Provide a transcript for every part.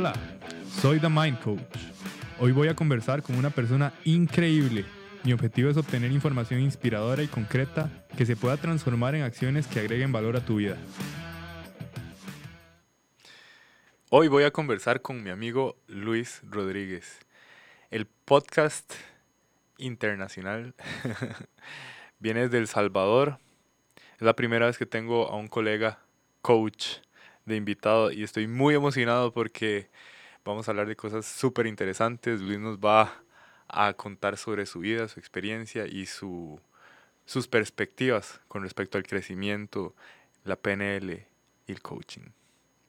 Hola, soy The Mind Coach. Hoy voy a conversar con una persona increíble. Mi objetivo es obtener información inspiradora y concreta que se pueda transformar en acciones que agreguen valor a tu vida. Hoy voy a conversar con mi amigo Luis Rodríguez. El podcast internacional viene desde El Salvador. Es la primera vez que tengo a un colega coach de invitado y estoy muy emocionado porque vamos a hablar de cosas súper interesantes. Luis nos va a contar sobre su vida, su experiencia y su, sus perspectivas con respecto al crecimiento, la PNL y el coaching.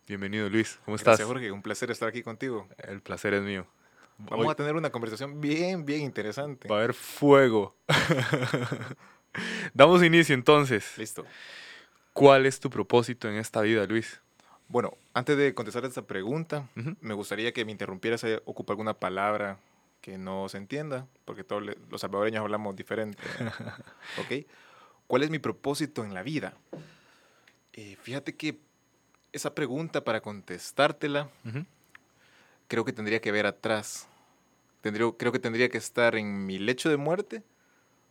Bienvenido Luis, ¿cómo estás? Gracias Jorge, un placer estar aquí contigo. El placer es mío. Vamos a tener una conversación bien, bien interesante. Va a haber fuego. Damos inicio entonces. Listo. ¿Cuál es tu propósito en esta vida, Luis? Bueno, antes de contestar esta pregunta, me gustaría que me interrumpieras a ocupar alguna palabra que no se entienda, porque todos los salvadoreños hablamos diferente. ¿Ok? ¿Cuál es mi propósito en la vida? Eh, fíjate que esa pregunta, para contestártela, creo que tendría que ver atrás. Tendría, creo que tendría que estar en mi lecho de muerte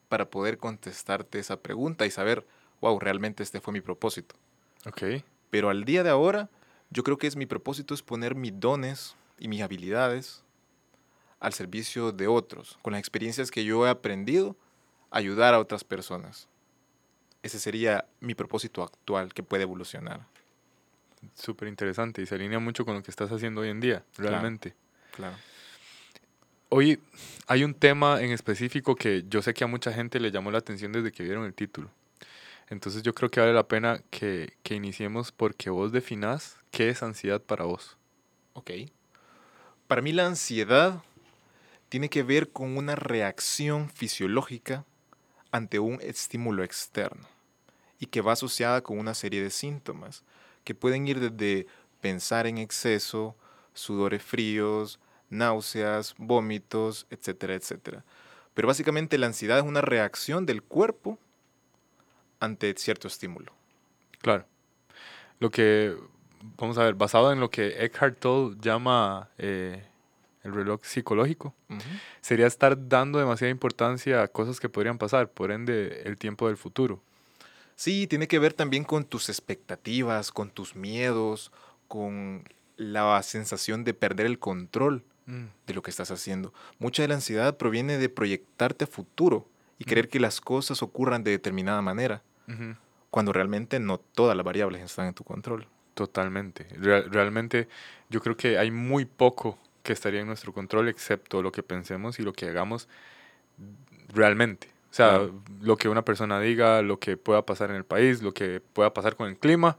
para poder contestarte esa pregunta y saber, wow, realmente este fue mi propósito. Ok. Pero al día de ahora, yo creo que es mi propósito es poner mis dones y mis habilidades al servicio de otros, con las experiencias que yo he aprendido, ayudar a otras personas. Ese sería mi propósito actual que puede evolucionar. Súper interesante y se alinea mucho con lo que estás haciendo hoy en día, realmente. Claro. Hoy hay un tema en específico que yo sé que a mucha gente le llamó la atención desde que vieron el título. Entonces yo creo que vale la pena que, que iniciemos porque vos definás qué es ansiedad para vos. Ok. Para mí la ansiedad tiene que ver con una reacción fisiológica ante un estímulo externo y que va asociada con una serie de síntomas que pueden ir desde pensar en exceso, sudores fríos, náuseas, vómitos, etcétera, etcétera. Pero básicamente la ansiedad es una reacción del cuerpo ante cierto estímulo. Claro. Lo que, vamos a ver, basado en lo que Eckhart Tolle llama eh, el reloj psicológico, sería estar dando demasiada importancia a cosas que podrían pasar, por ende el tiempo del futuro. Sí, tiene que ver también con tus expectativas, con tus miedos, con la sensación de perder el control mm. de lo que estás haciendo. Mucha de la ansiedad proviene de proyectarte a futuro y querer que las cosas ocurran de determinada manera, cuando realmente no todas las variables están en tu control. Totalmente. realmente yo creo que hay muy poco que estaría en nuestro control excepto lo que pensemos y lo que hagamos realmente. O sea, lo que una persona diga, lo que pueda pasar en el país, lo que pueda pasar con el clima,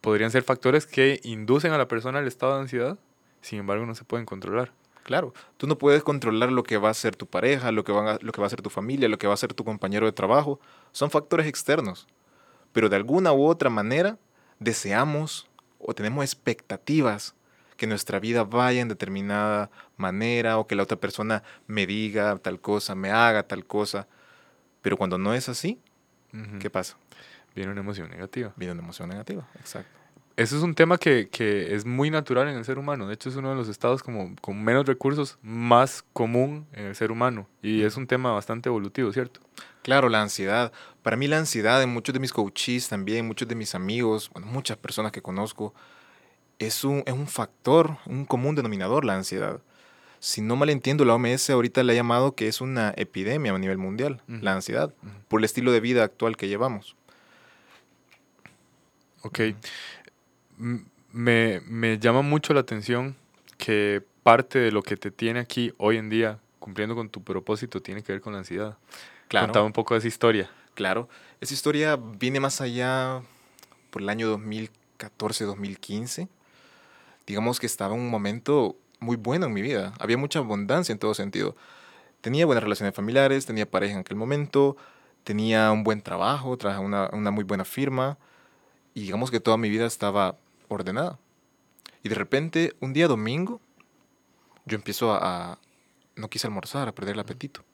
podrían ser factores que inducen a la persona al estado de ansiedad, sin embargo no se pueden controlar. Claro, tú no puedes controlar lo que va a ser tu pareja, lo que, va a, lo que va a ser tu familia, lo que va a ser tu compañero de trabajo. Son factores externos. Pero de alguna u otra manera deseamos o tenemos expectativas que nuestra vida vaya en determinada manera o que la otra persona me diga tal cosa, me haga tal cosa. Pero cuando no es así, ¿qué pasa? Viene una emoción negativa. Viene una emoción negativa, exacto. Eso es un tema que, que, es muy natural en el ser humano. De hecho, es uno de los estados como, con menos recursos más común en el ser humano. Y es un tema bastante evolutivo, ¿cierto? Claro, la ansiedad. Para mí la ansiedad, en muchos de mis coaches también, muchos de mis amigos, bueno, muchas personas que conozco, es un, es un factor, un común denominador la ansiedad. Si no mal entiendo, la OMS ahorita le ha llamado que es una epidemia a nivel mundial, la ansiedad, por el estilo de vida actual que llevamos. Ok. Me, me, llama mucho la atención que parte de lo que te tiene aquí hoy en día, cumpliendo con tu propósito, tiene que ver con la ansiedad. Claro. Contaba un poco de esa historia. Claro. Esa historia viene más allá por el año 2014-2015 digamos que estaba en un momento muy bueno en mi vida. Había mucha abundancia en todo sentido. Tenía buenas relaciones familiares, tenía pareja en aquel momento, tenía un buen trabajo, trabajaba en una, una muy buena firma y digamos que toda mi vida estaba ordenada. Y de repente, un día domingo, yo empiezo a, no quise almorzar, a perder el apetito.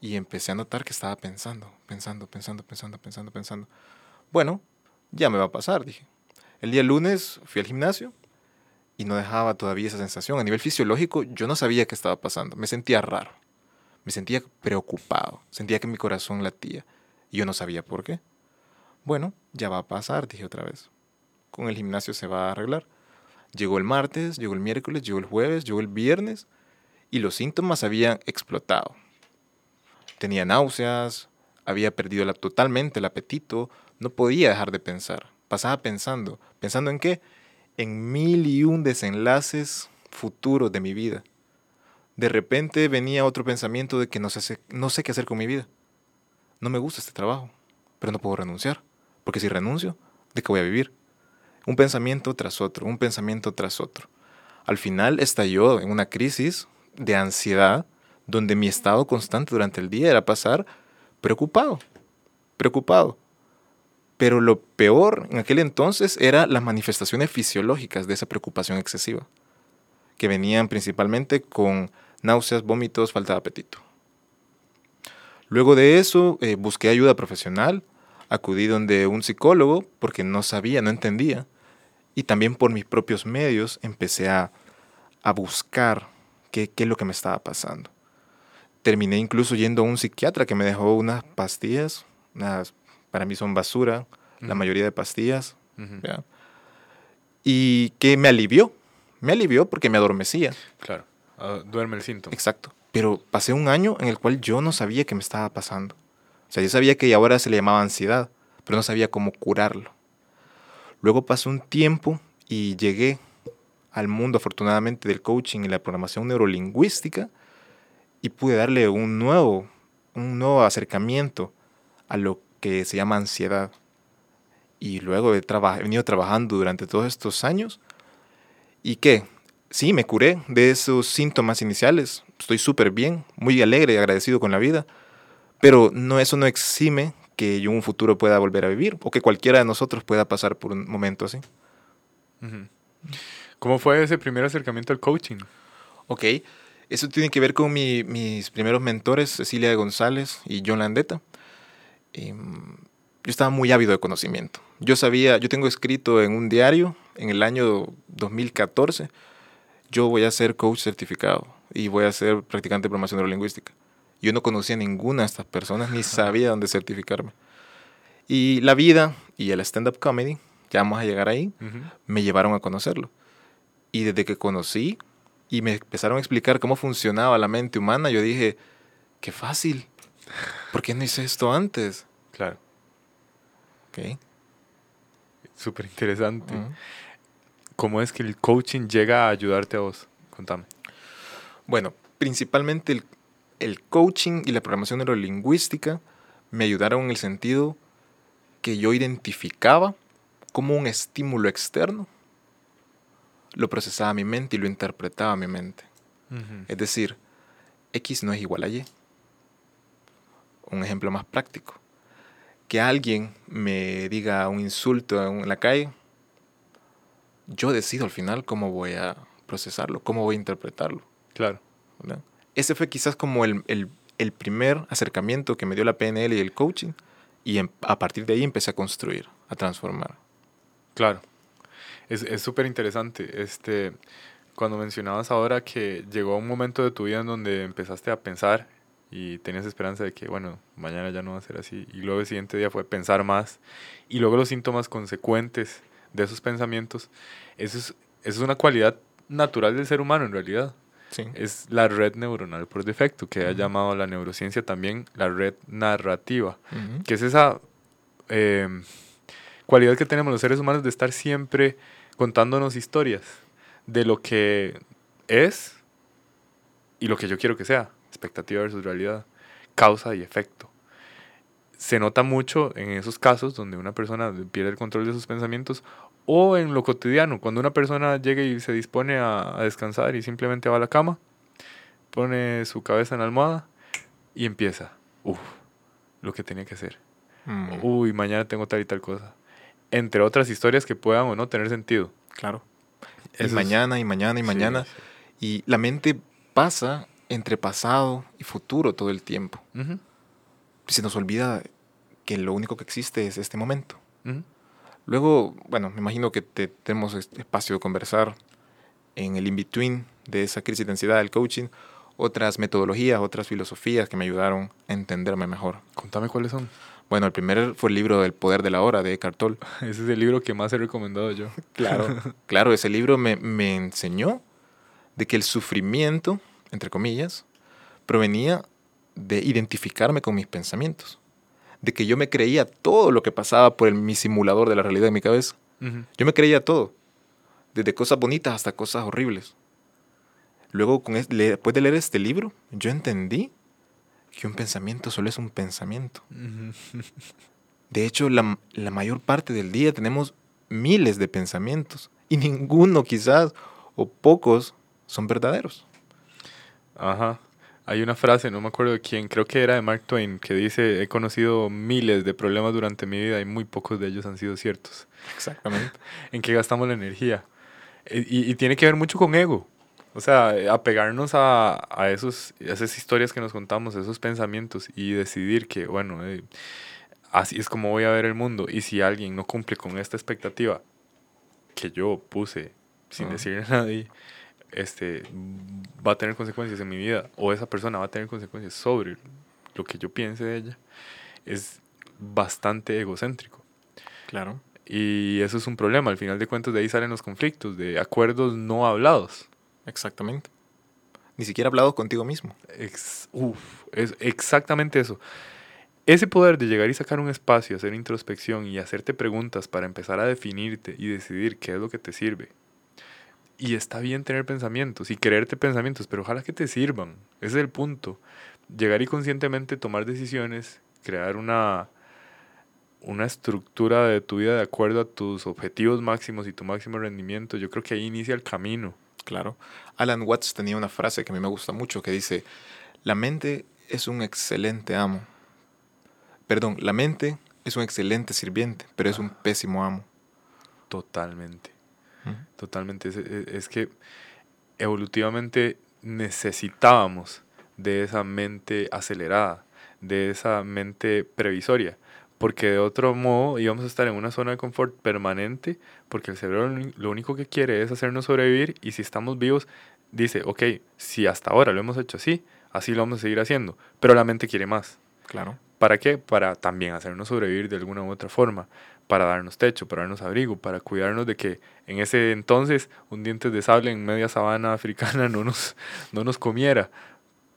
Y empecé a notar que estaba pensando, pensando, pensando, pensando, pensando, pensando. Bueno, ya me va a pasar, dije. El día lunes fui al gimnasio, y no dejaba todavía esa sensación. A nivel fisiológico, yo no sabía qué estaba pasando. Me sentía raro. Me sentía preocupado. Sentía que mi corazón latía. Y yo no sabía por qué. Bueno, ya va a pasar, dije otra vez. Con el gimnasio se va a arreglar. Llegó el martes, llegó el miércoles, llegó el jueves, llegó el viernes y los síntomas habían explotado. Tenía náuseas, había perdido totalmente el apetito, no podía dejar de pensar. Pasaba pensando. ¿Pensando en qué? En mil y un desenlaces futuros de mi vida. De repente venía otro pensamiento de que no sé, no sé qué hacer con mi vida. No me gusta este trabajo, pero no puedo renunciar, porque si renuncio, ¿de qué voy a vivir? Un pensamiento tras otro, un pensamiento tras otro. Al final estalló en una crisis de ansiedad donde mi estado constante durante el día era pasar preocupado, preocupado. Pero lo peor en aquel entonces era las manifestaciones fisiológicas de esa preocupación excesiva, que venían principalmente con náuseas, vómitos, falta de apetito. Luego de eso eh, busqué ayuda profesional, acudí donde un psicólogo porque no sabía, no entendía, y también por mis propios medios empecé a, a buscar qué, qué es lo que me estaba pasando terminé incluso yendo a un psiquiatra que me dejó unas pastillas, unas, para mí son basura, la mayoría de pastillas, y que me alivió, me alivió porque me adormecía. Claro, ah, duerme el síntoma. Exacto, pero pasé un año en el cual yo no sabía qué me estaba pasando. O sea, yo sabía que ahora se le llamaba ansiedad, pero no sabía cómo curarlo. Luego pasó un tiempo y llegué al mundo afortunadamente del coaching y la programación neurolingüística, y pude darle un nuevo, un nuevo acercamiento a lo que se llama ansiedad. Y luego he, he venido trabajando durante todos estos años. ¿Y qué? Sí, me curé de esos síntomas iniciales. Estoy súper bien, muy alegre y agradecido con la vida. Pero no, eso no exime que yo en un futuro pueda volver a vivir o que cualquiera de nosotros pueda pasar por un momento así. ¿Cómo fue ese primer acercamiento al coaching? Ok, eso tiene que ver con mis primeros mentores, Cecilia González y John Landeta. Em, yo estaba muy ávido de conocimiento. Yo sabía, yo tengo escrito en un diario en el año 2014, yo voy a ser coach certificado y voy a ser practicante de programación neurolingüística. Yo no conocía a ninguna de estas personas ni sabía dónde certificarme. Y la vida y el stand-up comedy, ya vamos a llegar ahí, me llevaron a conocerlo. Y desde que conocí y me empezaron a explicar cómo funcionaba la mente humana, yo dije, qué fácil. ¿Por qué no hice esto antes? Claro. Ok. Súper interesante. ¿Cómo es que el coaching llega a ayudarte a vos? Contame. Bueno, principalmente el, el coaching y la programación neurolingüística me ayudaron en el sentido que yo identificaba como un estímulo externo lo procesaba mi mente y lo interpretaba mi mente. Es decir, X no es igual a Y. Un ejemplo más práctico. Que alguien me diga un insulto en la calle, yo decido al final cómo voy a procesarlo, cómo voy a interpretarlo. Claro. Ese fue quizás como el, el, primer acercamiento que me dio la PNL y el coaching, y a partir de ahí empecé a construir, a transformar. Claro. Es súper interesante. Este, cuando mencionabas ahora que llegó un momento de tu vida en donde empezaste a pensar y tenías esperanza de que, bueno, mañana ya no va a ser así. Y luego el siguiente día fue pensar más. Y luego los síntomas consecuentes de esos pensamientos. Eso es, eso es una cualidad natural del ser humano en realidad. Sí. Es la red neuronal por defecto, que ha llamado la neurociencia también la red narrativa, que es esa eh, cualidad que tenemos los seres humanos de estar siempre contándonos historias de lo que es y lo que yo quiero que sea, expectativa versus realidad, causa y efecto. Se nota mucho en esos casos donde una persona pierde el control de sus pensamientos o en lo cotidiano, cuando una persona llega y se dispone a, descansar y simplemente va a la cama, pone su cabeza en la almohada y empieza, uff, lo que tenía que hacer. Mm. Uy, mañana tengo tal y tal cosa entre otras historias que puedan o no tener sentido. Claro. Es mañana y mañana y mañana. Y la mente pasa entre pasado y futuro todo el tiempo. Se nos olvida que lo único que existe es este momento. Luego, bueno, me imagino que te, tenemos espacio de conversar en el in-between de esa crisis de ansiedad del coaching, otras metodologías, otras filosofías que me ayudaron a entenderme mejor. Contame cuáles son. Bueno, el primer fue el libro del poder de la hora de Eckhart Tolle. Ese es el libro que más he recomendado yo. Claro, claro, ese libro me, me enseñó de que el sufrimiento, entre comillas, provenía de identificarme con mis pensamientos. De que yo me creía todo lo que pasaba por el, mi simulador de la realidad en mi cabeza. Yo me creía todo. Desde cosas bonitas hasta cosas horribles. Luego, con después de leer este libro, yo entendí que un pensamiento solo es un pensamiento. De hecho, la, la mayor parte del día tenemos miles de pensamientos y ninguno quizás o pocos son verdaderos. Ajá. Hay una frase, no me acuerdo de quién, creo que era de Mark Twain, que dice, he conocido miles de problemas durante mi vida y muy pocos de ellos han sido ciertos. Exactamente. ¿En qué gastamos la energía? Y, y tiene que ver mucho con ego. O sea, apegarnos a, a, esos, a esas historias que nos contamos, esos pensamientos y decidir que, bueno, eh, así es como voy a ver el mundo. Y si alguien no cumple con esta expectativa que yo puse sin Ajá. decirle a nadie, este, va a tener consecuencias en mi vida. O esa persona va a tener consecuencias sobre lo que yo piense de ella. Es bastante egocéntrico. Claro. Y eso es un problema. Al final de cuentas, de ahí salen los conflictos, de acuerdos no hablados. Exactamente. Ni siquiera hablado contigo mismo. Ex- uf, es exactamente eso. Ese poder de llegar y sacar un espacio, hacer introspección y hacerte preguntas para empezar a definirte y decidir qué es lo que te sirve. Y está bien tener pensamientos y quererte pensamientos, pero ojalá que te sirvan. Ese es el punto. Llegar y conscientemente tomar decisiones, crear una, una estructura de tu vida de acuerdo a tus objetivos máximos y tu máximo rendimiento. Yo creo que ahí inicia el camino. Claro. Alan Watts tenía una frase que a mí me gusta mucho que dice, la mente es un excelente amo. Perdón, la mente es un excelente sirviente, pero es un pésimo amo. Totalmente. Totalmente. Es, es- que evolutivamente necesitábamos de esa mente acelerada, de esa mente previsoria, porque de otro modo íbamos a estar en una zona de confort permanente, porque el cerebro lo único que quiere es hacernos sobrevivir y si estamos vivos, dice, ok, si hasta ahora lo hemos hecho así, así lo vamos a seguir haciendo, pero la mente quiere más. Claro. ¿Para qué? Para también hacernos sobrevivir de alguna u otra forma, para darnos techo, para darnos abrigo, para cuidarnos de que en ese entonces un diente de sable en media sabana africana no nos, no nos comiera.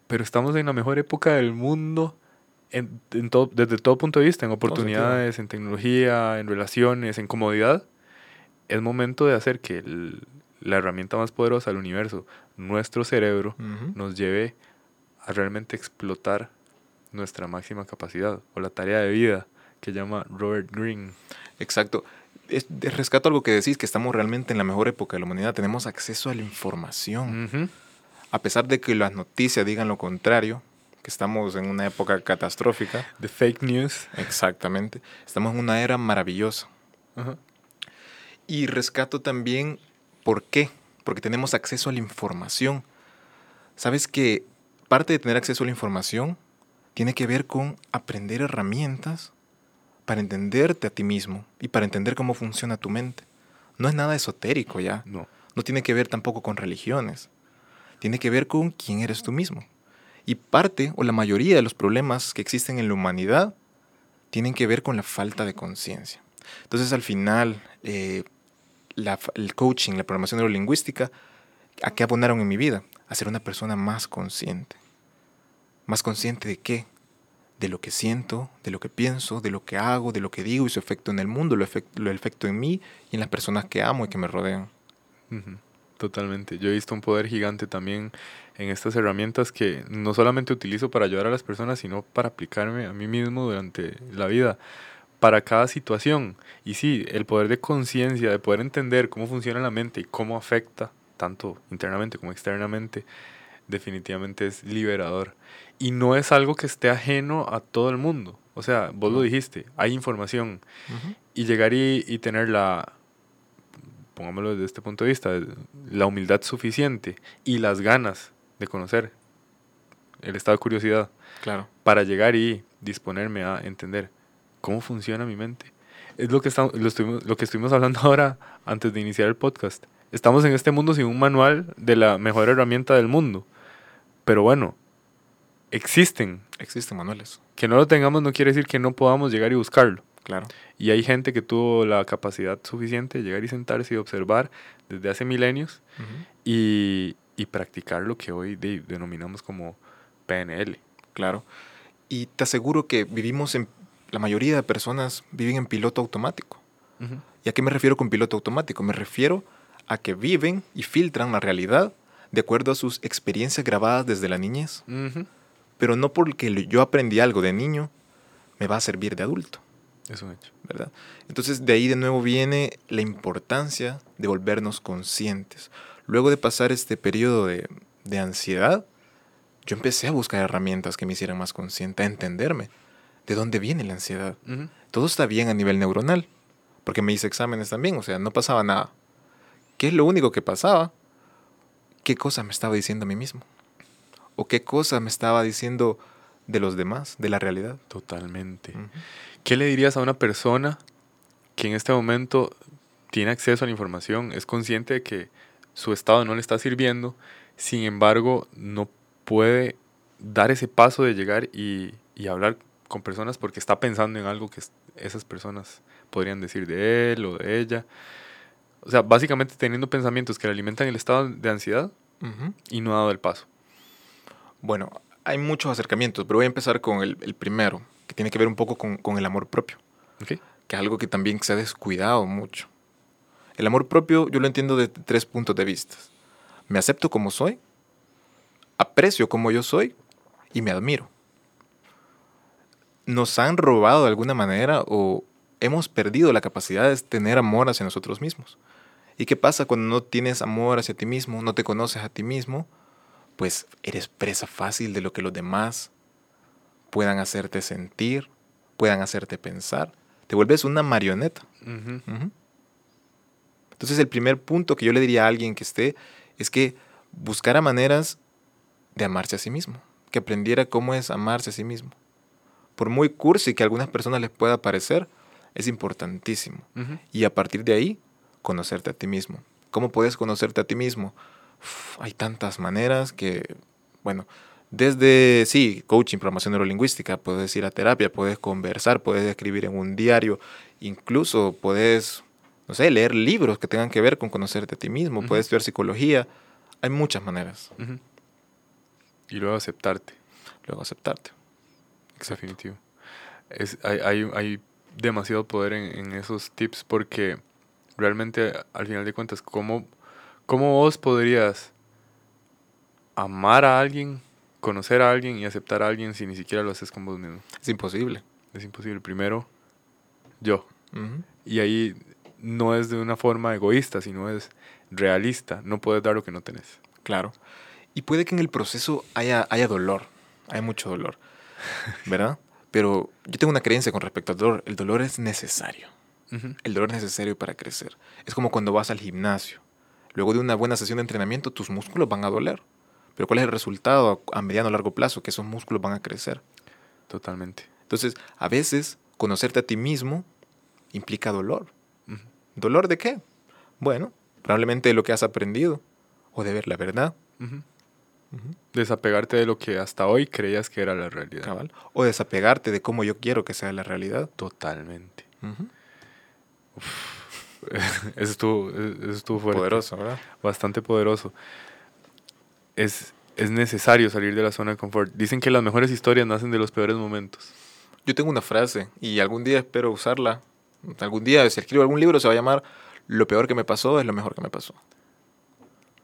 Pero estamos en la mejor época del mundo en, en todo- desde todo punto de vista, en oportunidades, en tecnología, en relaciones, en comodidad. Es momento de hacer que el- la herramienta más poderosa del universo, nuestro cerebro, nos lleve a realmente explotar nuestra máxima capacidad o la tarea de vida que llama Robert Greene. Exacto. Es- de- rescato algo que decís, que estamos realmente en la mejor época de la humanidad. Tenemos acceso a la información. A pesar de que las noticias digan lo contrario, que estamos en una época catastrófica. The fake news. Exactamente. Estamos en una era maravillosa. Y rescato también por qué. Porque tenemos acceso a la información. Sabes que parte de tener acceso a la información tiene que ver con aprender herramientas para entenderte a ti mismo y para entender cómo funciona tu mente. No es nada esotérico ya. No. No tiene que ver tampoco con religiones. Tiene que ver con quién eres tú mismo. Y parte o la mayoría de los problemas que existen en la humanidad tienen que ver con la falta de conciencia. Entonces al final, eh, la el coaching, la programación neurolingüística, ¿a qué abonaron en mi vida? A ser una persona más consciente. ¿Más consciente de qué? De lo que siento, de lo que pienso, de lo que hago, de lo que digo y su efecto en el mundo, lo lo efecto en mí y en las personas que amo y que me rodean. Totalmente. Yo he visto un poder gigante también en estas herramientas que no solamente utilizo para ayudar a las personas, sino para aplicarme a mí mismo durante la vida, para cada situación. Y sí, el poder de conciencia, de poder entender cómo funciona la mente y cómo afecta, tanto internamente como externamente, definitivamente es liberador. Y no es algo que esté ajeno a todo el mundo. O sea, vos lo dijiste, hay información. Y llegar y, y tener la, pongámoslo desde este punto de vista, la humildad suficiente y las ganas de conocer el estado de curiosidad Claro. para llegar y disponerme a entender cómo funciona mi mente. Es lo que, estamos, lo, estuvimos, lo que estuvimos hablando ahora antes de iniciar el podcast. estamos en este mundo sin un manual de la mejor herramienta del mundo. Pero bueno, existen. Existen manuales. Que no lo tengamos no quiere decir que no podamos llegar y buscarlo. Claro. Y hay gente que tuvo la capacidad suficiente de llegar y sentarse y observar desde hace milenios y, y, practicar lo que hoy denominamos como PNL. Claro. Y te aseguro que vivimos en, la mayoría de personas viven en piloto automático. ¿Y a qué me refiero con piloto automático? Me refiero a que viven y filtran la realidad de acuerdo a sus experiencias grabadas desde la niñez. Pero no porque yo aprendí algo de niño, me va a servir de adulto. Es un hecho. ¿Verdad? Entonces de ahí de nuevo viene la importancia de volvernos conscientes. Luego de pasar este periodo de, de ansiedad, yo empecé a buscar herramientas que me hicieran más consciente, a entenderme de dónde viene la ansiedad. Todo está bien a nivel neuronal, porque me hice exámenes también, o sea, no pasaba nada. ¿Qué es lo único que pasaba? ¿Qué cosa me estaba diciendo a mí mismo? ¿O qué cosa me estaba diciendo de los demás, de la realidad? Totalmente. ¿Qué le dirías a una persona que en este momento tiene acceso a la información, es consciente de que su estado no le está sirviendo, sin embargo no puede dar ese paso de llegar y, hablar con personas porque está pensando en algo que esas personas podrían decir de él o de ella. O sea, básicamente teniendo pensamientos que le alimentan el estado de ansiedad y no ha dado el paso. Bueno, hay muchos acercamientos, pero voy a empezar con el, primero, que tiene que ver un poco con, el amor propio. Que es algo que también se ha descuidado mucho. El amor propio yo lo entiendo de tres puntos de vista. Me acepto como soy, aprecio como yo soy y me admiro. Nos han robado de alguna manera o hemos perdido la capacidad de tener amor hacia nosotros mismos. ¿Y qué pasa cuando no tienes amor hacia ti mismo, no te conoces a ti mismo? Pues eres presa fácil de lo que los demás puedan hacerte sentir, puedan hacerte pensar. Te vuelves una marioneta. Entonces el primer punto que yo le diría a alguien que esté es que buscara maneras de amarse a sí mismo, que aprendiera cómo es amarse a sí mismo. Por muy cursi que a algunas personas les pueda parecer, es importantísimo. Y a partir de ahí, conocerte a ti mismo. ¿Cómo puedes conocerte a ti mismo? Hay tantas maneras que, bueno, desde, sí, coaching, programación neurolingüística, puedes ir a terapia, puedes conversar, puedes escribir en un diario, incluso puedes, no sé, leer libros que tengan que ver con conocerte a ti mismo, puedes estudiar psicología, hay muchas maneras. Y luego aceptarte. Luego aceptarte. Definitivo. Es, hay, hay, hay demasiado poder en, en esos tips porque realmente al final de cuentas, ¿cómo, cómo vos podrías amar a alguien, conocer a alguien y aceptar a alguien si ni siquiera lo haces con vos mismo? Es imposible. Es imposible. Primero, yo. Y ahí no es de una forma egoísta, sino es realista. No puedes dar lo que no tenés. Claro. Y puede que en el proceso haya, haya dolor. Hay mucho dolor. ¿Verdad? Pero yo tengo una creencia con respecto al dolor. El dolor es necesario. El dolor es necesario para crecer. Es como cuando vas al gimnasio. Luego de una buena sesión de entrenamiento, tus músculos van a doler. Pero ¿cuál es el resultado a mediano o largo plazo? Que esos músculos van a crecer. Totalmente. Entonces, a veces, conocerte a ti mismo implica dolor. ¿Dolor de qué? Bueno, probablemente de lo que has aprendido o de ver la verdad. Desapegarte de lo que hasta hoy creías que era la realidad. O desapegarte de cómo yo quiero que sea la realidad. Totalmente. eso, estuvo, estuvo fuerte. Poderoso, ¿verdad? Bastante poderoso. Es, es necesario salir de la zona de confort. Dicen que las mejores historias nacen de los peores momentos. Yo tengo una frase y algún día espero usarla. Algún día, si escribo algún libro, se va a llamar Lo peor que me pasó es lo mejor que me pasó.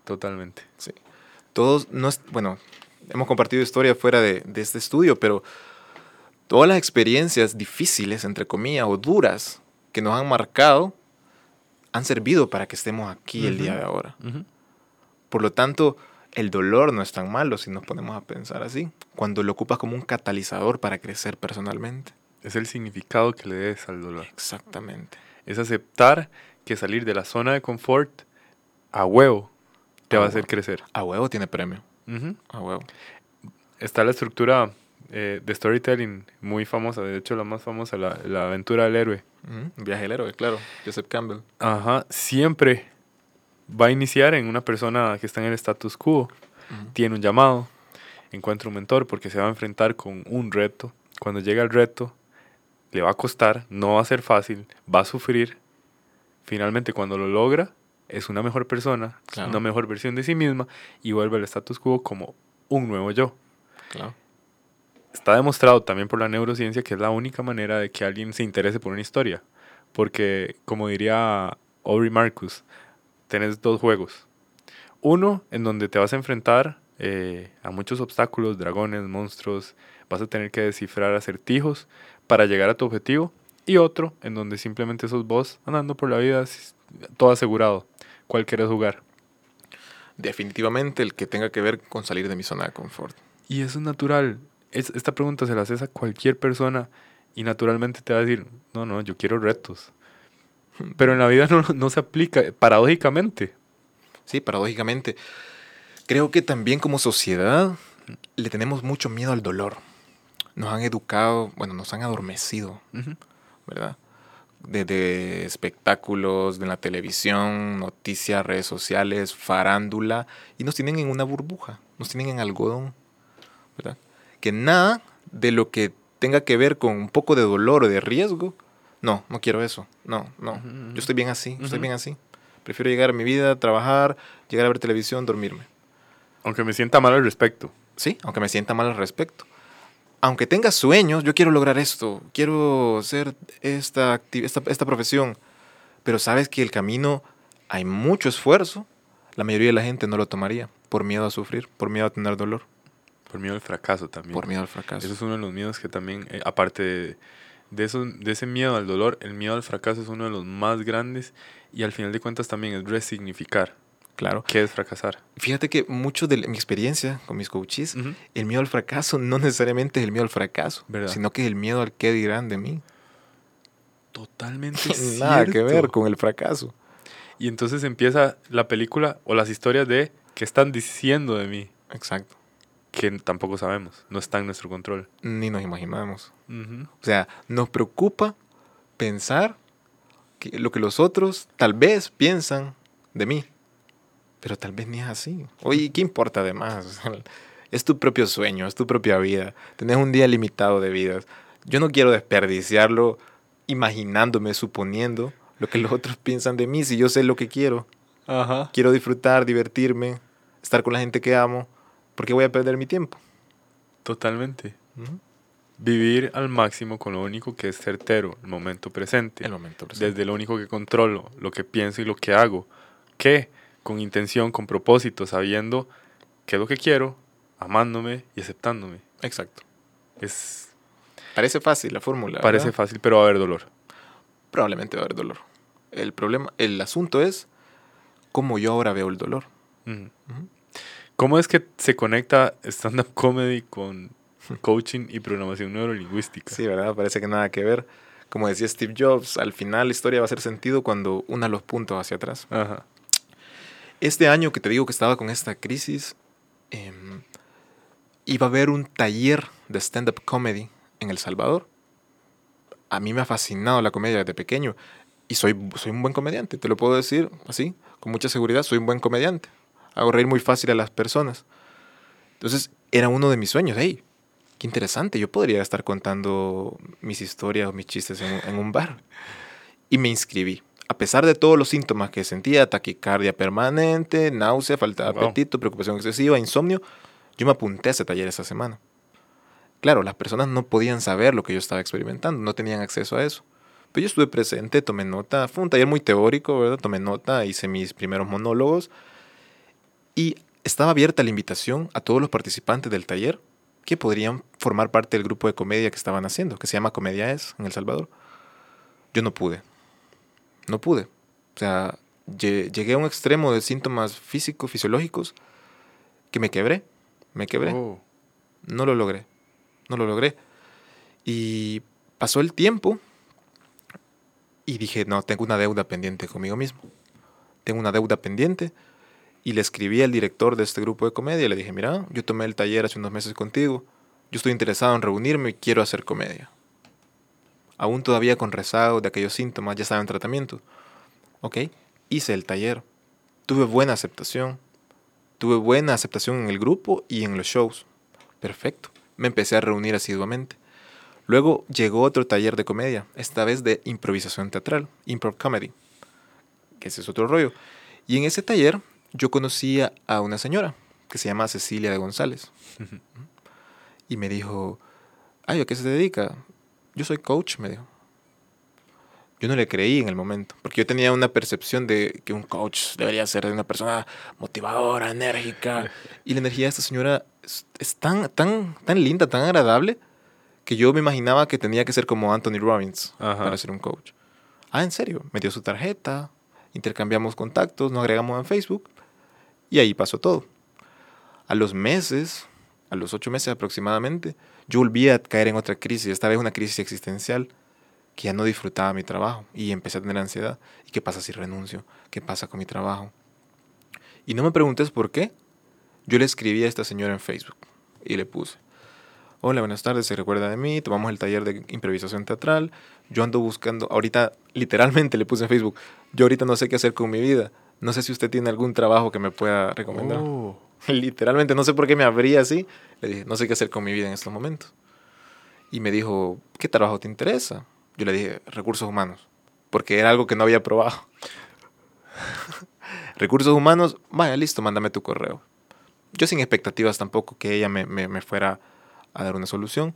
Totalmente. Sí. Todos, no es, bueno, hemos compartido historia fuera de, de este estudio, pero todas las experiencias difíciles, entre comillas, o duras que nos han marcado han servido para que estemos aquí el día de ahora. Por lo tanto, el dolor no es tan malo si nos ponemos a pensar así, cuando lo ocupas como un catalizador para crecer personalmente. Es el significado que le des al dolor. Exactamente. Es aceptar que salir de la zona de confort a huevo te va a hacer crecer. A huevo tiene premio. A huevo. Está la estructura eh, de storytelling muy famosa, de hecho la más famosa, la, la aventura del héroe. Viaje del héroe, claro, Joseph Campbell. Ajá, siempre va a iniciar en una persona que está en el status quo, tiene un llamado, encuentra un mentor porque se va a enfrentar con un reto. Cuando llega el reto, le va a costar, no va a ser fácil, va a sufrir. Finalmente, cuando lo logra, es una mejor persona, Claro. una mejor versión de sí misma y vuelve al status quo como un nuevo yo. Claro. Está demostrado también por la neurociencia que es la única manera de que alguien se interese por una historia. Porque, como diría Aubrey Marcus, tenés dos juegos. Uno en donde te vas a enfrentar eh, a muchos obstáculos, dragones, monstruos, vas a tener que descifrar acertijos para llegar a tu objetivo. Y otro en donde simplemente sos vos andando por la vida todo asegurado. ¿Cuál quieres jugar? Definitivamente el que tenga que ver con salir de mi zona de confort. Y eso es natural. Es, esta pregunta se la haces a cualquier persona y naturalmente te va a decir, no, no, yo quiero retos. Pero en la vida no, no se aplica, paradójicamente. Sí, paradójicamente. Creo que también como sociedad le tenemos mucho miedo al dolor. Nos han educado, bueno, nos han adormecido, ¿verdad? Desde espectáculos, de la televisión, noticias, redes sociales, farándula, y nos tienen en una burbuja, nos tienen en algodón, ¿verdad? Que nada de lo que tenga que ver con un poco de dolor o de riesgo, no, no quiero eso, no, no, yo estoy bien así, estoy Ujú. bien así. Prefiero llegar a mi vida, trabajar, llegar a ver televisión, dormirme. Aunque me sienta mal al respecto. Sí, aunque me sienta mal al respecto. Aunque tenga sueños, yo quiero lograr esto, quiero esta, acti- esta, esta profesión, pero sabes que el camino hay mucho esfuerzo, la mayoría de la gente no lo tomaría por miedo a sufrir, por miedo a tener dolor, Por miedo al fracaso también. por miedo al fracaso. Eso es uno de los miedos que también, eh, aparte de, de, eso, de ese miedo al dolor, el miedo al fracaso es uno de los más grandes y al final de cuentas también es resignificar. Claro. ¿Qué es fracasar? Fíjate que mucho de mi experiencia con mis coaches, el miedo al fracaso no necesariamente es el miedo al fracaso, ¿Verdad? sino que es el miedo al qué dirán de mí. Totalmente Nada que ver con el fracaso. Y entonces empieza la película o las historias de qué están diciendo de mí, Exacto. Que tampoco sabemos, no está en nuestro control. Ni nos imaginamos. Ujú. O sea, nos preocupa pensar que lo que los otros tal vez piensan de mí, pero tal vez ni es así. Oye, ¿qué importa además? Es tu propio sueño, es tu propia vida. Tenés un día limitado de vidas. Yo no quiero desperdiciarlo imaginándome, suponiendo lo que los otros piensan de mí si yo sé lo que quiero. Ajá. Quiero disfrutar, divertirme, estar con la gente que amo. ¿Por qué voy a perder mi tiempo? Totalmente. Vivir al máximo con lo único que es certero, el momento presente. El momento presente. Desde lo único que controlo, lo que pienso y lo que hago. Que con intención, con propósito, sabiendo qué es lo que quiero, amándome y aceptándome. Exacto. Es, Parece fácil la fórmula. parece ¿verdad? fácil, pero va a haber dolor. probablemente va a haber dolor. El problema, el asunto es cómo yo ahora veo el dolor. Ujú. ¿Cómo es que se conecta stand-up comedy con coaching y programación neurolingüística? Sí, ¿verdad? Parece que nada que ver. Como decía Steve Jobs, al final la historia va a hacer sentido cuando una los puntos hacia atrás. Ajá. Este año que te digo que estaba con esta crisis, em, iba a haber un taller de stand-up comedy en El Salvador. A mí me ha fascinado la comedia desde pequeño y soy, soy un buen comediante, te lo puedo decir así, con mucha seguridad, soy un buen comediante. Hago reír muy fácil a las personas. Entonces, era uno de mis sueños. Hey, qué interesante, yo podría estar contando mis historias o mis chistes en, un- en un bar. Y me inscribí. A pesar de todos los síntomas que sentía, taquicardia permanente, náusea, falta de Wow. apetito, preocupación excesiva, insomnio, yo me apunté a ese taller esa semana. Claro, las personas no podían saber lo que yo estaba experimentando, no tenían acceso a eso. Pero yo estuve presente, tomé nota, fue un taller muy teórico, ¿verdad? Tomé nota, hice mis primeros monólogos y estaba abierta la invitación a todos los participantes del taller que podrían formar parte del grupo de comedia que estaban haciendo, que se llama Comedia Es en El Salvador. Yo no pude. No pude. O sea, lle- llegué a un extremo de síntomas físicos, fisiológicos, que me quebré. Me quebré. Oh. No lo logré. No lo logré. Y pasó el tiempo y dije, no, tengo una deuda pendiente conmigo mismo. Tengo una deuda pendiente. Y le escribí al director de este grupo de comedia y le dije, mira, yo tomé el taller hace unos meses contigo. Yo estoy interesado en reunirme y quiero hacer comedia. Aún todavía con rezago de aquellos síntomas, ya estaba en tratamiento. Ok, hice el taller. tuve buena aceptación. Tuve buena aceptación en el grupo y en los shows. Perfecto. Me empecé a reunir asiduamente. Luego llegó otro taller de comedia, esta vez de improvisación teatral, improv comedy, que ese es otro rollo. Y en ese taller yo conocía a una señora que se llama Cecilia de González. y me dijo, ay, ¿a qué se dedica? Yo soy coach, me dijo. Yo no le creí en el momento, porque yo tenía una percepción de que un coach debería ser de una persona motivadora, enérgica. Y la energía de esta señora es, tan, tan, tan linda, tan agradable, que yo me imaginaba que tenía que ser como Anthony Robbins para ser un coach. Ah, en serio, me dio su tarjeta, intercambiamos contactos, nos agregamos en Facebook y ahí pasó todo. A los meses, a los ocho meses aproximadamente, yo volví a caer en otra crisis, esta vez una crisis existencial, que ya no disfrutaba mi trabajo y empecé a tener ansiedad. ¿Y qué pasa si renuncio? ¿Qué pasa con mi trabajo? Y no me preguntes por qué. Yo le escribí a esta señora en Facebook y le puse, hola, buenas tardes, se recuerda de mí, tomamos el taller de improvisación teatral, yo ando buscando, ahorita literalmente le puse en Facebook, yo ahorita no sé qué hacer con mi vida, no sé si usted tiene algún trabajo que me pueda recomendar. Oh. Literalmente, no sé por qué me abría así, le dije, no sé qué hacer con mi vida en estos momentos. Y me dijo, ¿qué trabajo te interesa? Yo le dije, recursos humanos, porque era algo que no había probado. recursos humanos, vaya, listo, mándame tu correo. Yo sin expectativas tampoco que ella me, me, me fuera a dar una solución.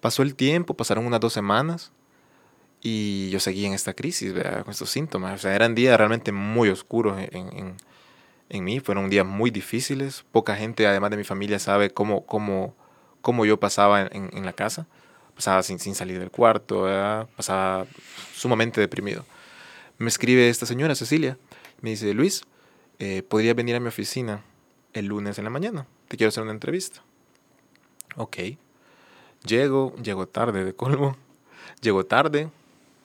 Pasó el tiempo, pasaron unas dos semanas y yo seguí en esta crisis, con estos síntomas. O sea, eran días realmente muy oscuros en, en, en, mí, fueron días muy difíciles. Poca gente, además de mi familia, sabe cómo, cómo, cómo yo pasaba en, en la casa. Pasaba sin, sin salir del cuarto, pasaba sumamente deprimido. Me escribe esta señora, Cecilia, me dice, Luis, eh, ¿podría venir a mi oficina el lunes en la mañana? Te quiero hacer una entrevista. Ok. Llego, llego tarde de colmo. Llego tarde,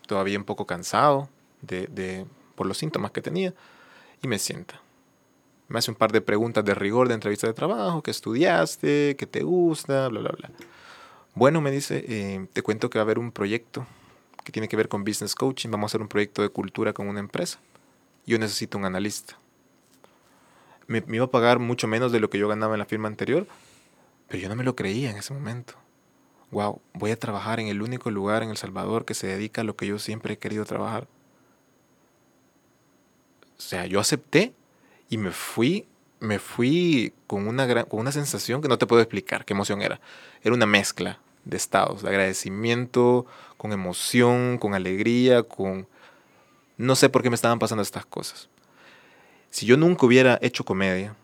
todavía un poco cansado de, de, por los síntomas que tenía, y me sienta. Me hace un par de preguntas de rigor de entrevista de trabajo, qué estudiaste, qué te gusta, bla, bla, bla. Bueno, me dice, eh, te cuento que va a haber un proyecto que tiene que ver con business coaching, vamos a hacer un proyecto de cultura con una empresa. Yo necesito un analista. Me, me iba a pagar mucho menos de lo que yo ganaba en la firma anterior, pero yo no me lo creía en ese momento. Wow, voy a trabajar en el único lugar en El Salvador que se dedica a lo que yo siempre he querido trabajar. O sea, yo acepté y me fui, me fui con una, gran, con una sensación que no te puedo explicar qué emoción era. Era una mezcla de estados, de agradecimiento, con emoción, con alegría, con... No sé por qué me estaban pasando estas cosas. Si yo nunca hubiera hecho comedia,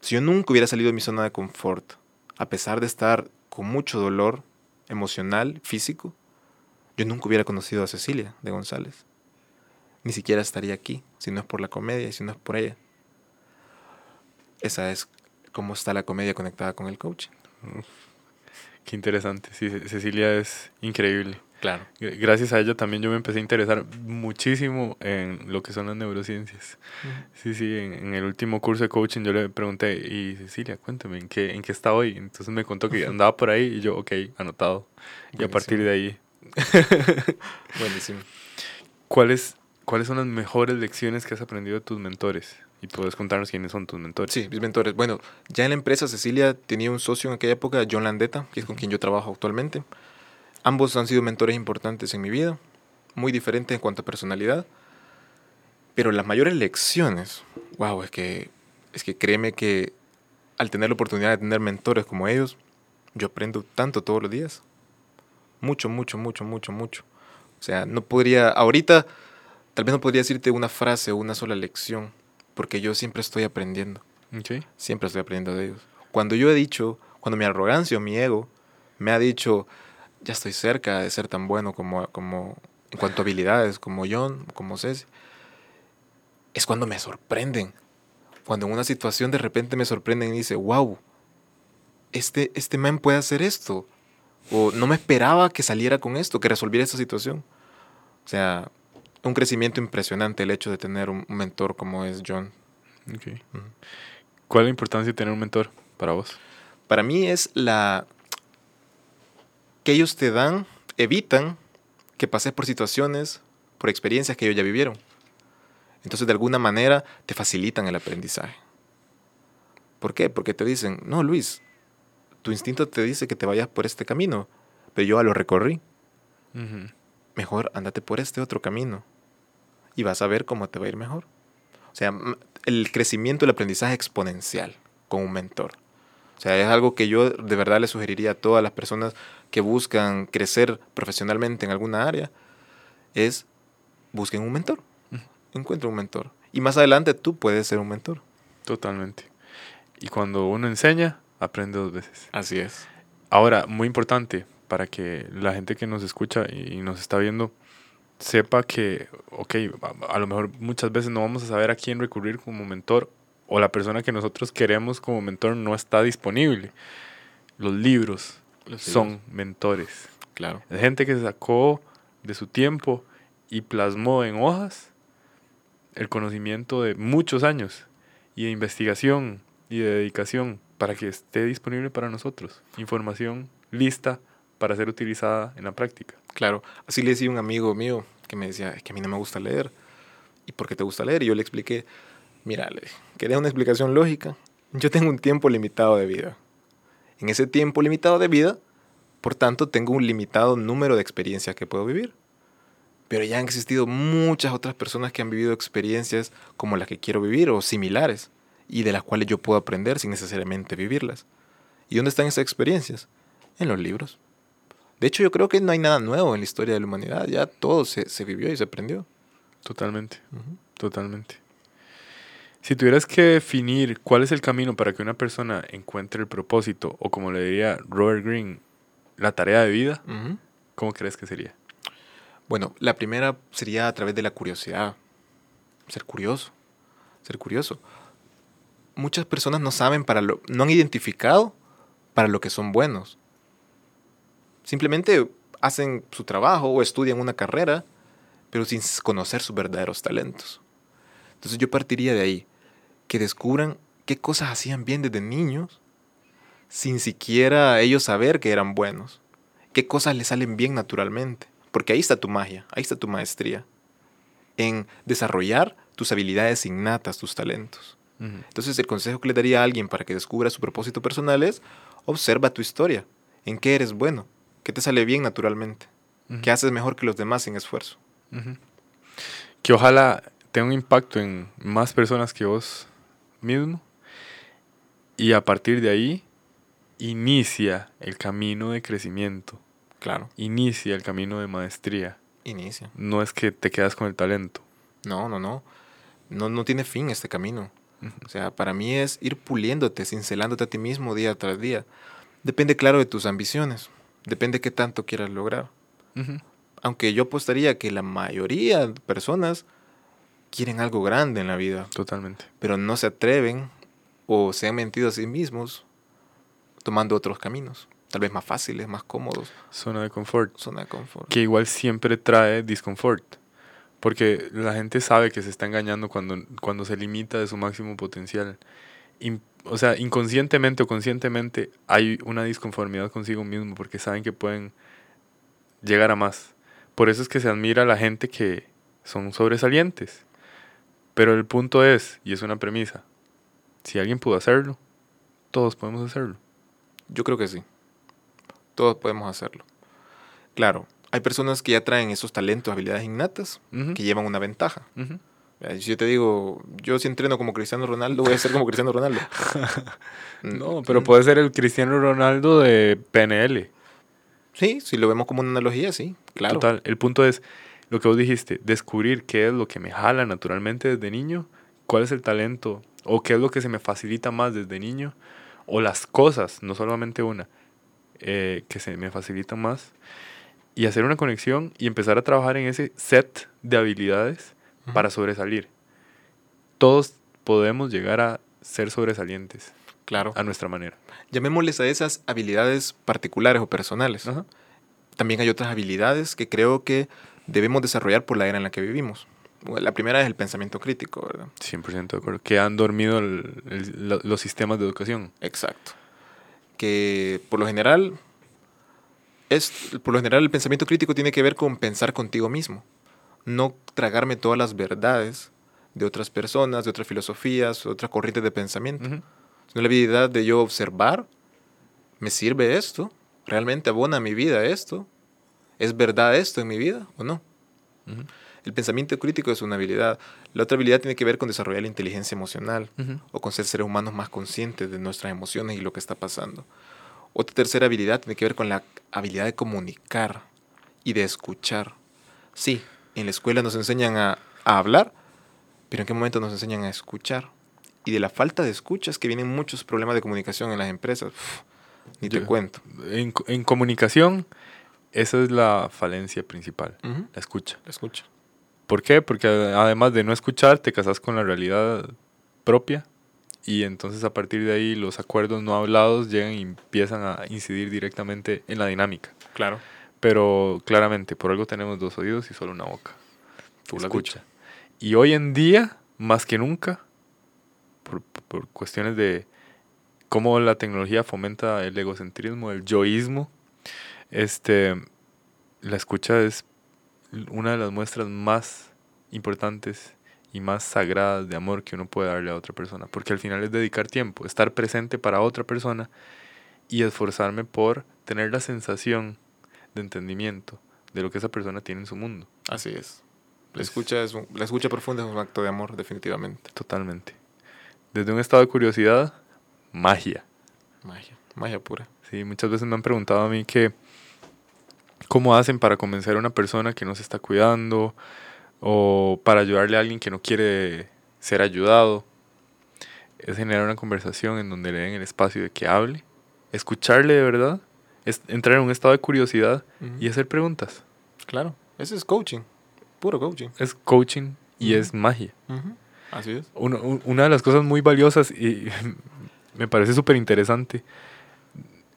si yo nunca hubiera salido de mi zona de confort, a pesar de estar con mucho dolor emocional, físico, yo nunca hubiera conocido a Cecilia de González. Ni siquiera estaría aquí, si no es por la comedia y si no es por ella. Esa es cómo está la comedia conectada con el coaching. Qué interesante. Sí, Cecilia es increíble. Claro. Gracias a ella también yo me empecé a interesar muchísimo en lo que son las neurociencias. Sí, sí, en, el último curso de coaching yo le pregunté, y Cecilia, cuéntame, ¿en qué, ¿en qué está hoy? Entonces me contó que andaba por ahí y yo, ok, anotado. Y a partir de ahí. Buenísimo. ¿Cuáles, ¿Cuáles son las mejores lecciones que has aprendido de tus mentores? Y puedes contarnos quiénes son tus mentores. Sí, mis mentores. Bueno, ya en la empresa Cecilia tenía un socio en aquella época, John Landeta, que es con quien yo trabajo actualmente. Ambos han sido mentores importantes en mi vida, muy diferentes en cuanto a personalidad, pero las mayores lecciones, wow, es que, es que créeme que al tener la oportunidad de tener mentores como ellos, yo aprendo tanto todos los días. Mucho, mucho, mucho, mucho, mucho. O sea, no podría, ahorita, tal vez no podría decirte una frase o una sola lección, porque yo siempre estoy aprendiendo. Siempre estoy aprendiendo de ellos. Cuando yo he dicho, cuando mi arrogancia o mi ego me ha dicho, ya estoy cerca de ser tan bueno como, como en cuanto a habilidades, como John, como Ceci, es cuando me sorprenden. Cuando en una situación de repente me sorprenden y dice, wow, este, este man puede hacer esto. O no me esperaba que saliera con esto, que resolviera esta situación. O sea, un crecimiento impresionante el hecho de tener un mentor como es John. ¿Cuál es la importancia de tener un mentor para vos? Para mí es la que ellos te dan, evitan que pases por situaciones, por experiencias que ellos ya vivieron. Entonces, de alguna manera, te facilitan el aprendizaje. ¿Por qué? Porque te dicen, no, Luis, tu instinto te dice que te vayas por este camino, pero yo ya lo recorrí. Mejor andate por este otro camino y vas a ver cómo te va a ir mejor. O sea, el crecimiento, el aprendizaje exponencial con un mentor. O sea, es algo que yo de verdad le sugeriría a todas las personas que buscan crecer profesionalmente en alguna área, es busquen un mentor. Encuentra un mentor. Y más adelante tú puedes ser un mentor. Totalmente. Y cuando uno enseña, aprende dos veces. Así es. Ahora, muy importante para que la gente que nos escucha y nos está viendo sepa que, ok, a, a lo mejor muchas veces no vamos a saber a quién recurrir como mentor o la persona que nosotros queremos como mentor no está disponible. Los libros Los son mentores. Claro. Es gente que sacó de su tiempo y plasmó en hojas el conocimiento de muchos años y de investigación y de dedicación para que esté disponible para nosotros. Información lista para ser utilizada en la práctica. Claro, así le decía un amigo mío que me decía, es que a mí no me gusta leer. ¿Y por qué te gusta leer? Y yo le expliqué, mira, le quería una explicación lógica. Yo tengo un tiempo limitado de vida. En ese tiempo limitado de vida, por tanto, tengo un limitado número de experiencias que puedo vivir. Pero ya han existido muchas otras personas que han vivido experiencias como las que quiero vivir o similares y de las cuales yo puedo aprender sin necesariamente vivirlas. ¿Y dónde están esas experiencias? En los libros. De hecho, yo creo que no hay nada nuevo en la historia de la humanidad. Ya todo se, se vivió y se aprendió. Totalmente, totalmente. Si tuvieras que definir cuál es el camino para que una persona encuentre el propósito, o como le diría Robert Greene, la tarea de vida. ¿cómo crees que sería? Bueno, la primera sería a través de la curiosidad. Ser curioso. Ser curioso. Muchas personas no saben para lo, no han identificado para lo que son buenos. Simplemente hacen su trabajo o estudian una carrera, pero sin conocer sus verdaderos talentos. Entonces yo partiría de ahí, que descubran qué cosas hacían bien desde niños, sin siquiera ellos saber que eran buenos. Qué cosas les salen bien naturalmente. Porque ahí está tu magia, ahí está tu maestría. En desarrollar tus habilidades innatas, tus talentos. Entonces el consejo que le daría a alguien para que descubra su propósito personal es observa tu historia. ¿En qué eres bueno? ¿Qué te sale bien naturalmente? Ujú. ¿Qué haces mejor que los demás sin esfuerzo? Que ojalá tenga un impacto en más personas que vos mismo. Y a partir de ahí, inicia el camino de crecimiento. Claro. Inicia el camino de maestría. Inicia. No es que te quedas con el talento. No, no, no. No, no tiene fin este camino. O sea, para mí es ir puliéndote, cincelándote a ti mismo día tras día. Depende, claro, de tus ambiciones. Depende qué tanto quieras lograr. Aunque yo apostaría que la mayoría de personas quieren algo grande en la vida, Totalmente. pero no se atreven o se han mentido a sí mismos tomando otros caminos, tal vez más fáciles, más cómodos, Zona de confort. zona de confort. Que igual siempre trae disconfort. Porque la gente sabe que se está engañando cuando, cuando se limita de su máximo potencial. In- o sea, inconscientemente o conscientemente hay una disconformidad consigo mismo porque saben que pueden llegar a más. Por eso es que se admira a la gente que son sobresalientes. Pero el punto es, y es una premisa, si alguien pudo hacerlo, todos podemos hacerlo. Yo creo que sí. Todos podemos hacerlo. Claro, hay personas que ya traen esos talentos, habilidades innatas, que llevan una ventaja. Eh, Si yo te digo, yo si entreno como Cristiano Ronaldo, voy a ser como Cristiano Ronaldo. No, pero puede ser el Cristiano Ronaldo de PNL. Sí, si lo vemos como una analogía, sí, claro. Total, el punto es lo que vos dijiste, descubrir qué es lo que me jala naturalmente desde niño, cuál es el talento o qué es lo que se me facilita más desde niño o las cosas, no solamente una, eh, que se me facilitan más y hacer una conexión y empezar a trabajar en ese set de habilidades para sobresalir. Todos podemos llegar a ser sobresalientes Claro. a nuestra manera. Llamémosles a esas habilidades particulares o personales. También hay otras habilidades que creo que debemos desarrollar por la era en la que vivimos. La primera es el pensamiento crítico, ¿verdad? 100% de acuerdo. Que han dormido el- el- lo- los sistemas de educación. Exacto. Que por lo general es por lo general el pensamiento crítico tiene que ver con pensar contigo mismo, no tragarme todas las verdades de otras personas, de otras filosofías, de otras corrientes de pensamiento, Ujú. sino la habilidad de yo observar, ¿me sirve esto? ¿Realmente abona a mi vida esto? ¿Es verdad esto en mi vida o no? El pensamiento crítico es una habilidad. La otra habilidad tiene que ver con desarrollar la inteligencia emocional o con ser seres humanos más conscientes de nuestras emociones y lo que está pasando. Otra tercera habilidad tiene que ver con la habilidad de comunicar y de escuchar. Sí, en la escuela nos enseñan a, a hablar, pero ¿en qué momento nos enseñan a escuchar? Y de la falta de escucha es que vienen muchos problemas de comunicación en las empresas. Uf, ni te cuento. En, en comunicación, esa es la falencia principal, la escucha. la escucha. ¿Por qué? Porque además de no escuchar, te casas con la realidad propia y entonces a partir de ahí los acuerdos no hablados llegan y empiezan a incidir directamente en la dinámica. Claro. Pero claramente, por algo tenemos dos oídos y solo una boca. Tú has Escucha. Y hoy en día, más que nunca, por, por cuestiones de cómo la tecnología fomenta el egocentrismo, el yoísmo, este, la escucha es una de las muestras más importantes y más sagradas de amor que uno puede darle a otra persona. Porque al final es dedicar tiempo, estar presente para otra persona y esforzarme por tener la sensación de entendimiento de lo que esa persona tiene en su mundo. Así es. La Es- escucha, es un- la escucha profunda es un acto de amor, definitivamente. Totalmente. Desde un estado de curiosidad, magia. Magia. Magia pura. Sí, muchas veces me han preguntado a mí que cómo hacen para convencer a una persona que no se está cuidando o para ayudarle a alguien que no quiere ser ayudado. Es generar una conversación en donde le den el espacio de que hable, escucharle de verdad, es entrar en un estado de curiosidad y hacer preguntas. Claro. Ese es coaching. Puro coaching. Es coaching y es magia. Así es. Uno- una de las cosas muy valiosas y me parece súper interesante,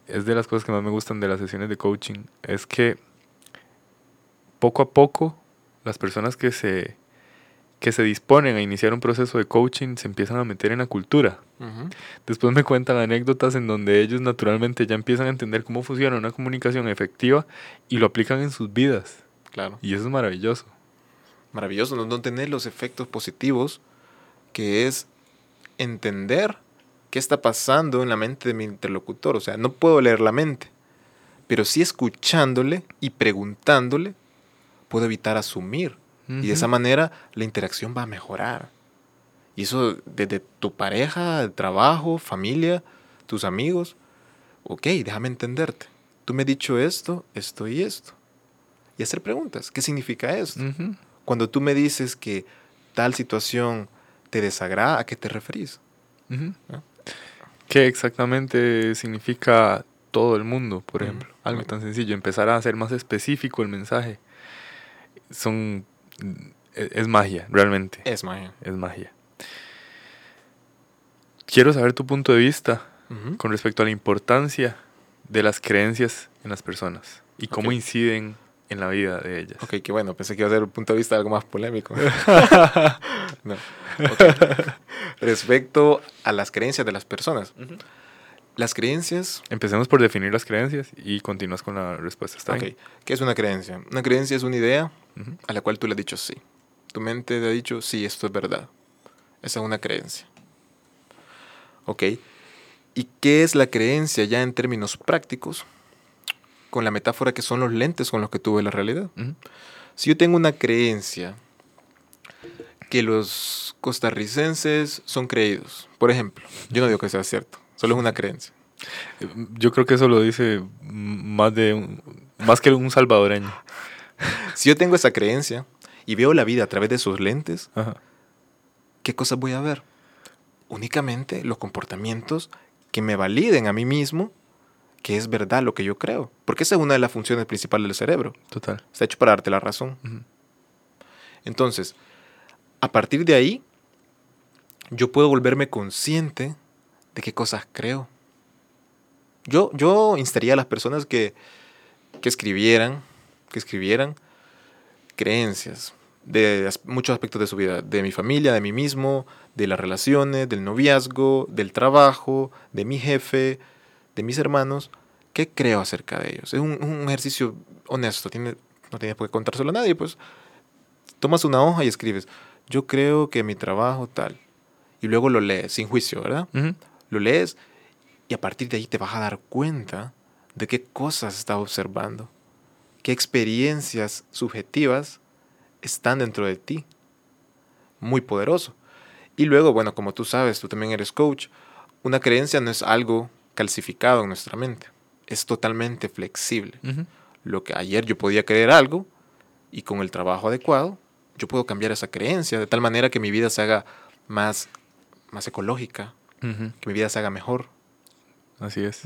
es de las cosas que más me gustan de las sesiones de coaching, es que poco a poco las personas que se, que se disponen a iniciar un proceso de coaching se empiezan a meter en la cultura. Después me cuentan anécdotas en donde ellos naturalmente ya empiezan a entender cómo funciona una comunicación efectiva y lo aplican en sus vidas. Claro. Y eso es maravilloso. Maravilloso no, no tener los efectos positivos que es entender qué está pasando en la mente de mi interlocutor. O sea, no puedo leer la mente, pero sí escuchándole y preguntándole puedo evitar asumir. Y de esa manera la interacción va a mejorar. Y eso desde tu pareja, el trabajo, familia, tus amigos. Ok, déjame entenderte. Tú me has dicho esto, esto y esto. Y hacer preguntas. ¿Qué significa esto? Cuando tú me dices que tal situación te desagrada, ¿a qué te referís? Ujú. ¿no? ¿Qué exactamente significa todo el mundo, por ejemplo? Algo tan sencillo, empezar a hacer más específico el mensaje. Son e- es magia, realmente. Es magia. Es magia. Quiero saber tu punto de vista con respecto a la importancia de las creencias en las personas y cómo inciden en la vida de ellas. Ok, qué bueno. Pensé que iba a ser un punto de vista algo más polémico. no. Respecto a las creencias de las personas. Las creencias Empecemos por definir las creencias y continúas con la respuesta. ¿Está Ok, bien? ¿Qué es una creencia? Una creencia es una idea a la cual tú le has dicho sí. Tu mente te ha dicho sí, esto es verdad. Esa es una creencia. Ok. ¿Y qué es la creencia ya en términos prácticos? Con la metáfora que son los lentes con los que tú ves la realidad. Si yo tengo una creencia que los costarricenses son creídos, por ejemplo, yo no digo que sea cierto, solo es una creencia. Yo creo que eso lo dice más de un- más que un salvadoreño. Si yo tengo esa creencia y veo la vida a través de sus lentes, Ajá. ¿qué cosas voy a ver? Únicamente los comportamientos que me validen a mí mismo que es verdad lo que yo creo. Porque esa es una de las funciones principales del cerebro. Total. Está hecho para darte la razón. Entonces, a partir de ahí, yo puedo volverme consciente de qué cosas creo. Yo, yo instaría a las personas que, que escribieran, que escribieran creencias de muchos aspectos de su vida, de mi familia, de mí mismo, de las relaciones, del noviazgo, del trabajo, de mi jefe, de mis hermanos. ¿Qué creo acerca de ellos? Es un, un ejercicio honesto, tiene, no tienes por qué contárselo a nadie, pues tomas una hoja y escribes, yo creo que mi trabajo tal. Y luego lo lees sin juicio, ¿verdad? Lo lees y a partir de ahí te vas a dar cuenta de qué cosas estás observando, qué experiencias subjetivas están dentro de ti. Muy poderoso. Y luego, bueno, como tú sabes, tú también eres coach, una creencia no es algo calcificado en nuestra mente, es totalmente flexible. Lo que ayer yo podía creer algo y con el trabajo adecuado, yo puedo cambiar esa creencia de tal manera que mi vida se haga más, más ecológica, que mi vida se haga mejor. Así es.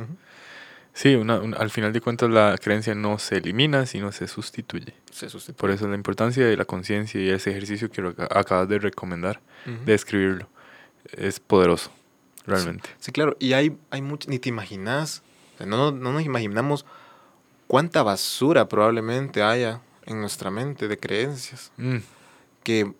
Sí, una- un- al final de cuentas la creencia no se elimina, sino se sustituye. Se sustituye. Por eso la importancia de la conciencia y ese ejercicio que acabas de recomendar, de escribirlo, es poderoso, realmente. Sí, claro. Y hay, hay mucho, ni te imaginas, o sea, no, no nos imaginamos cuánta basura probablemente haya en nuestra mente de creencias Mm, que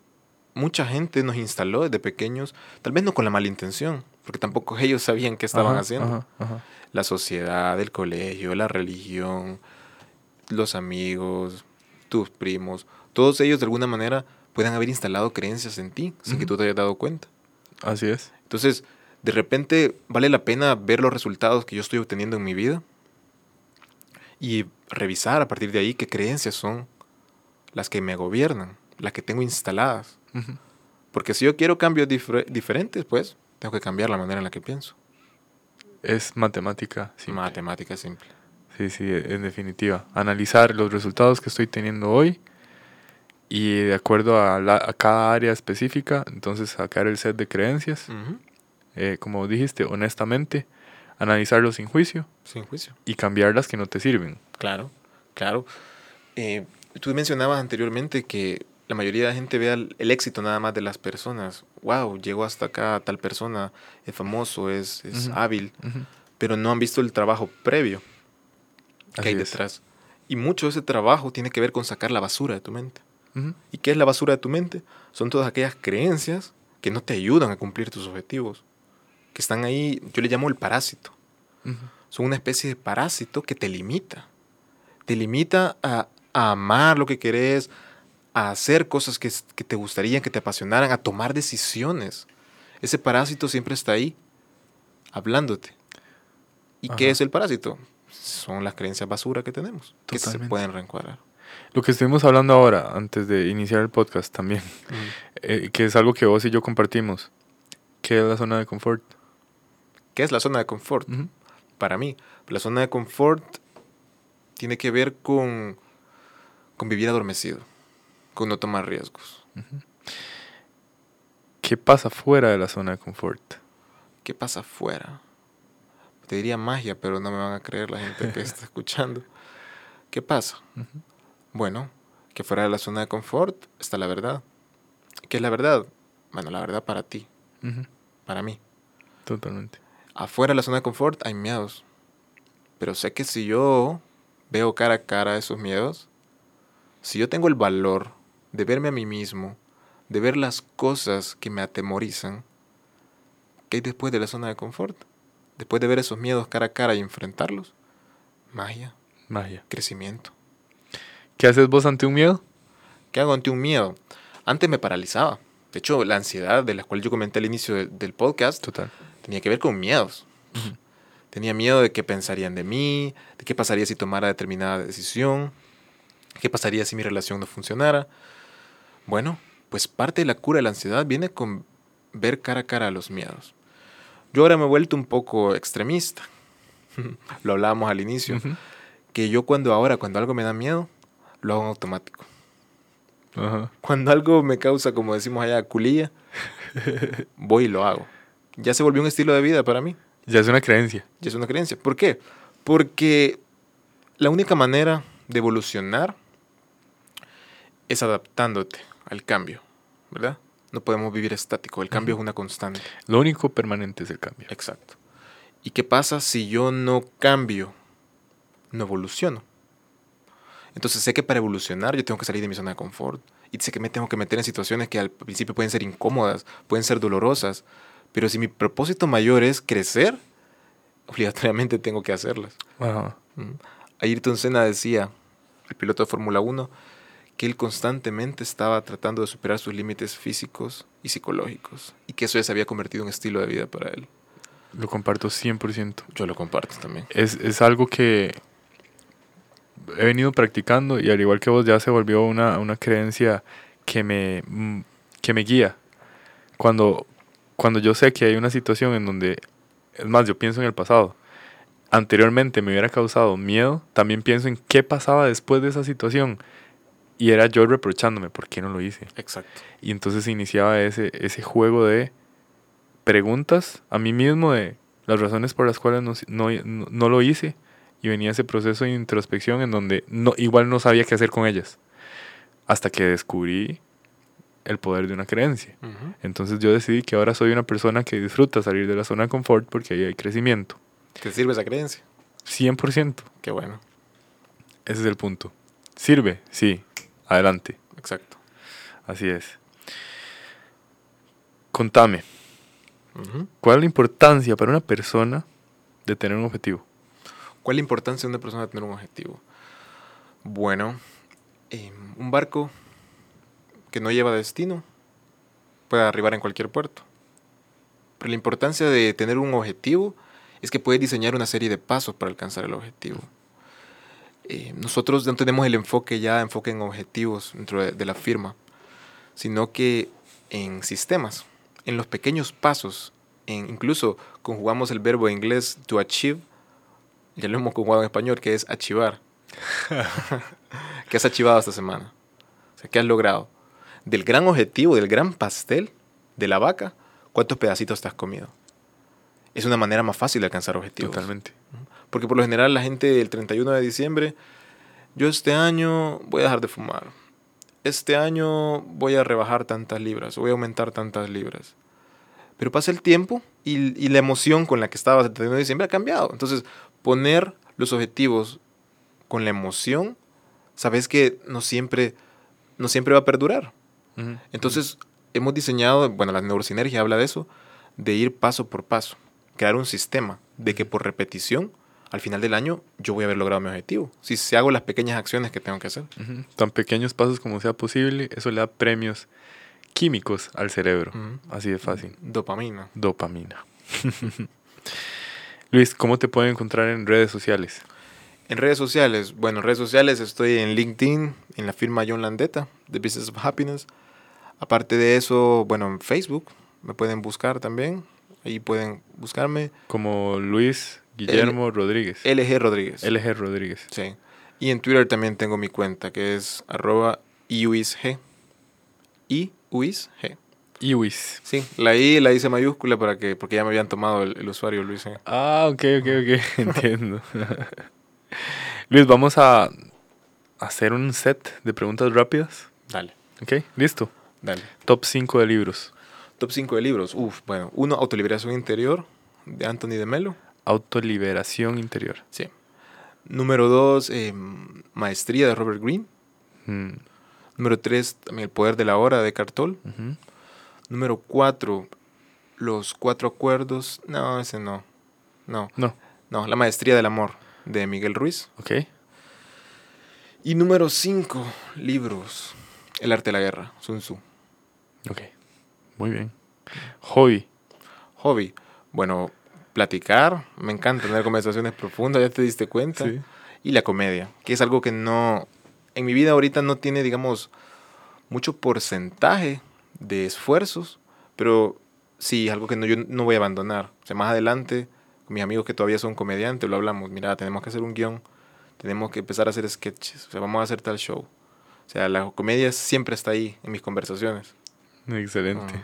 mucha gente nos instaló desde pequeños, tal vez no con la mala intención, porque tampoco ellos sabían qué estaban ajá, haciendo. ajá, ajá. La sociedad, el colegio, la religión, los amigos, tus primos, todos ellos de alguna manera pueden haber instalado creencias en ti sin que tú te hayas dado cuenta. Así es. Entonces, de repente vale la pena ver los resultados que yo estoy obteniendo en mi vida y revisar a partir de ahí qué creencias son las que me gobiernan, las que tengo instaladas. Porque si yo quiero cambios difer- diferentes, pues tengo que cambiar la manera en la que pienso. Es matemática. simple. Matemática simple. Sí, sí, en definitiva. Analizar los resultados que estoy teniendo hoy y de acuerdo a, la- a cada área específica, entonces sacar el set de creencias, Ujú. Eh, como dijiste, honestamente, analizarlo sin juicio Sin juicio. y cambiar las que no te sirven. Claro, claro. Eh, tú mencionabas anteriormente que la mayoría de la gente ve el, el éxito nada más de las personas. Wow, llegó hasta acá tal persona, es famoso, es, es Ujú. hábil, Ujú. pero no han visto el trabajo previo que Así hay es. detrás. Y mucho de ese trabajo tiene que ver con sacar la basura de tu mente. Ujú. ¿Y qué es la basura de tu mente? Son todas aquellas creencias que no te ayudan a cumplir tus objetivos, que están ahí, yo le llamo el parásito. Son una especie de parásito que te limita. Te limita a, a amar lo que querés, a hacer cosas que, que te gustarían, que te apasionaran, a tomar decisiones. Ese parásito siempre está ahí, hablándote. ¿Y qué es el parásito? Son las creencias basura que tenemos, que se pueden reencuadrar. Lo que estuvimos hablando ahora, antes de iniciar el podcast también, eh, que es algo que vos y yo compartimos, que es la zona de confort. ¿Qué es la zona de confort? Para mí, la zona de confort tiene que ver con, con vivir adormecido, con no tomar riesgos. ¿Qué pasa fuera de la zona de confort? ¿Qué pasa afuera? Te diría magia, pero no me van a creer la gente que está escuchando. ¿Qué pasa? Bueno, que fuera de la zona de confort está la verdad. ¿Qué es la verdad? Bueno, la verdad para ti, para mí. Totalmente. Afuera de la zona de confort hay miedos. Pero sé que si yo veo cara a cara esos miedos, si yo tengo el valor de verme a mí mismo, de ver las cosas que me atemorizan, ¿qué hay después de la zona de confort? Después de ver esos miedos cara a cara y enfrentarlos, magia, Magia. crecimiento. ¿Qué haces vos ante un miedo? ¿Qué hago ante un miedo? Antes me paralizaba. De hecho, la ansiedad de la cual yo comenté al inicio del, del podcast Total. Tenía que ver con miedos. Tenía miedo de qué pensarían de mí, de qué pasaría si tomara determinada decisión, qué pasaría si mi relación no funcionara. Bueno, pues parte de la cura de la ansiedad viene con ver cara a cara los miedos. Yo ahora me he vuelto un poco extremista. Lo hablábamos al inicio, Ujú. que yo cuando ahora, cuando algo me da miedo, lo hago en automático. Ajá. Cuando algo me causa, como decimos allá, culilla, voy y lo hago. Ya se volvió un estilo de vida para mí. Ya es una creencia. Y es una creencia. ¿Por qué? Porque la única manera de evolucionar es adaptándote al cambio, ¿verdad? No podemos vivir estático, el cambio es una constante. Lo único permanente es el cambio. Exacto. ¿Y qué pasa si yo no cambio? No evoluciono. Entonces sé que para evolucionar yo tengo que salir de mi zona de confort. Y sé que me tengo que meter en situaciones que al principio pueden ser incómodas, pueden ser dolorosas. Pero si mi propósito mayor es crecer, obligatoriamente tengo que hacerlas. Ajá. Mm. Ayrton Senna decía, el piloto de Fórmula 1, que él constantemente estaba tratando de superar sus límites físicos y psicológicos y que eso ya se había convertido en estilo de vida para él. Lo comparto 100%. Yo lo comparto también. Es, es algo que he venido practicando y al igual que vos ya se volvió una, una creencia que me, mm, que me guía. Cuando, cuando yo sé que hay una situación en donde, es más, yo pienso en el pasado, anteriormente me hubiera causado miedo, también pienso en qué pasaba después de esa situación. Y era yo reprochándome, ¿por qué no lo hice? Exacto. Y entonces iniciaba ese, ese juego de preguntas a mí mismo de las razones por las cuales no, no, no lo hice. Y venía ese proceso de introspección en donde no, igual no sabía qué hacer con ellas. Hasta que descubrí el poder de una creencia. Entonces yo decidí que ahora soy una persona que disfruta salir de la zona de confort porque ahí hay crecimiento. ¿Te sirve esa creencia? 100%. Qué bueno. Ese es el punto. ¿Sirve? Sí. Adelante. Exacto. Así es. Contame. ¿Cuál es la importancia para una persona de tener un objetivo? ¿Cuál es la importancia de una persona de tener un objetivo? Bueno, eh, un barco que no lleva destino puede arribar en cualquier puerto. Pero la importancia de tener un objetivo es que puede diseñar una serie de pasos para alcanzar el objetivo. Eh, nosotros no tenemos el enfoque ya, enfoque en objetivos dentro de, la firma, sino que en sistemas, en los pequeños pasos, en, incluso conjugamos el verbo en inglés to achieve, ya lo hemos conjugado en español, que es achivar. ¿Qué has achivado esta semana? O sea, ¿qué has logrado? Del gran objetivo, del gran pastel de la vaca, ¿cuántos pedacitos te has comido? Es una manera más fácil de alcanzar objetivos. Totalmente. Porque por lo general la gente el 31 de diciembre, yo este año voy a dejar de fumar. Este año voy a rebajar tantas libras, voy a aumentar tantas libras. Pero pasa el tiempo y, y la emoción con la que estabas el 31 de diciembre ha cambiado. Entonces, poner los objetivos con la emoción, sabes que no siempre, no siempre va a perdurar. Entonces, hemos diseñado, bueno, la neurosinergia habla de eso, de ir paso por paso, crear un sistema de que por repetición al final del año yo voy a haber logrado mi objetivo. Si, se hago las pequeñas acciones que tengo que hacer. Tan pequeños pasos como sea posible, eso le da premios químicos al cerebro. Así de fácil. Dopamina. Dopamina. Luis, ¿cómo te pueden encontrar en redes sociales? En redes sociales, bueno, en redes sociales estoy en LinkedIn, en la firma John Landeta, The Business of Happiness. Aparte de eso, bueno, en Facebook me pueden buscar también. Ahí pueden buscarme. Como Luis Guillermo Rodríguez. LG Rodríguez. LG Rodríguez. Sí. Y en Twitter también tengo mi cuenta, que es arroba iuisg. iuisg. Iuis. Sí, la I la hice mayúscula para que, porque ya me habían tomado el, usuario Luis. Ah, ok, ok, ok, entiendo. Luis, vamos a hacer un set de preguntas rápidas. Dale. Ok, listo. Dale. Top 5 de libros. Top 5 de libros. Uf, bueno. Uno, Autoliberación Interior, de Anthony de Melo. Autoliberación interior. Sí. Número dos, em, Maestría de Robert Greene. Mm. Número tres, también El Poder de la Hora de Cartol. Número cuatro, Los Cuatro Acuerdos. No, ese no. No. No. No, La Maestría del Amor de Miguel Ruiz. Ok. Y número cinco, libros. El Arte de la Guerra, Sun Tzu. Ok. Muy bien. Hobby. Hobby. Bueno, platicar, me encanta tener conversaciones profundas, ya te diste cuenta. Y la comedia, que es algo que no, en mi vida ahorita no tiene, digamos, mucho porcentaje de esfuerzos, pero sí, algo que no, yo no voy a abandonar. O sea, más adelante, con mis amigos que todavía son comediantes, lo hablamos, mira, tenemos que hacer un guion, tenemos que empezar a hacer sketches, o sea, vamos a hacer tal show. O sea, la comedia siempre está ahí en mis conversaciones. Excelente. Ah.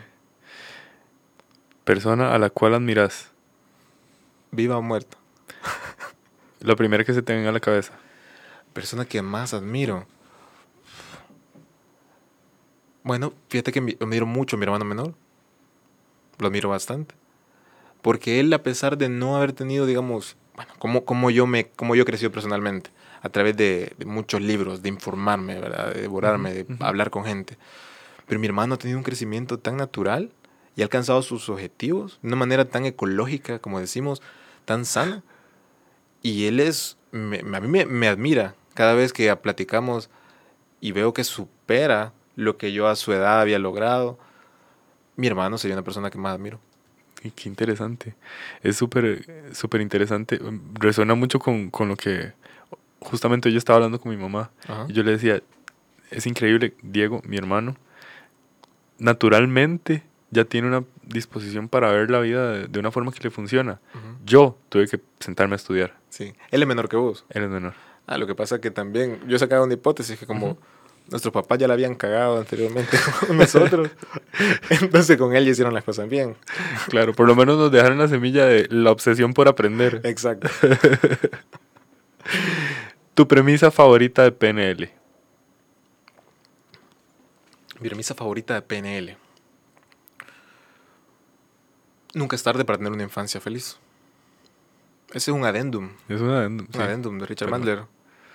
Persona a la cual admiras. Viva o muerta. Lo primero que se te venga a la cabeza. Persona que más admiro. Bueno, fíjate que admiro mucho a mi hermano menor. Lo admiro bastante. Porque él, a pesar de no haber tenido, digamos, bueno, como, como yo me, como yo crecí personalmente, a través de, muchos libros, de informarme, ¿verdad? de devorarme, de hablar con gente. Pero mi hermano ha tenido un crecimiento tan natural y ha alcanzado sus objetivos de una manera tan ecológica, como decimos, tan sana. Y él es, a mí me, admira cada vez que platicamos y veo que supera lo que yo a su edad había logrado, mi hermano sería una persona que más admiro. Y qué interesante. Es súper, súper interesante. Resuena mucho con, con, lo que justamente yo estaba hablando con mi mamá. Ajá. Y yo le decía, es increíble, Diego, mi hermano, naturalmente ya tiene una disposición para ver la vida de, de una forma que le funciona. Yo tuve que sentarme a estudiar. Sí. Él es menor que vos. Él es menor. Ah, lo que pasa que también yo sacaba una hipótesis que como nuestros papás ya la habían cagado anteriormente con nosotros, entonces con él ya hicieron las cosas bien. Claro, por lo menos nos dejaron la semilla de la obsesión por aprender. Exacto. Tu premisa favorita de PNL. Mi premisa favorita de PNL. Nunca es tarde para tener una infancia feliz. Ese es un adendum. Es. Un sí, adendum de Richard Bandler.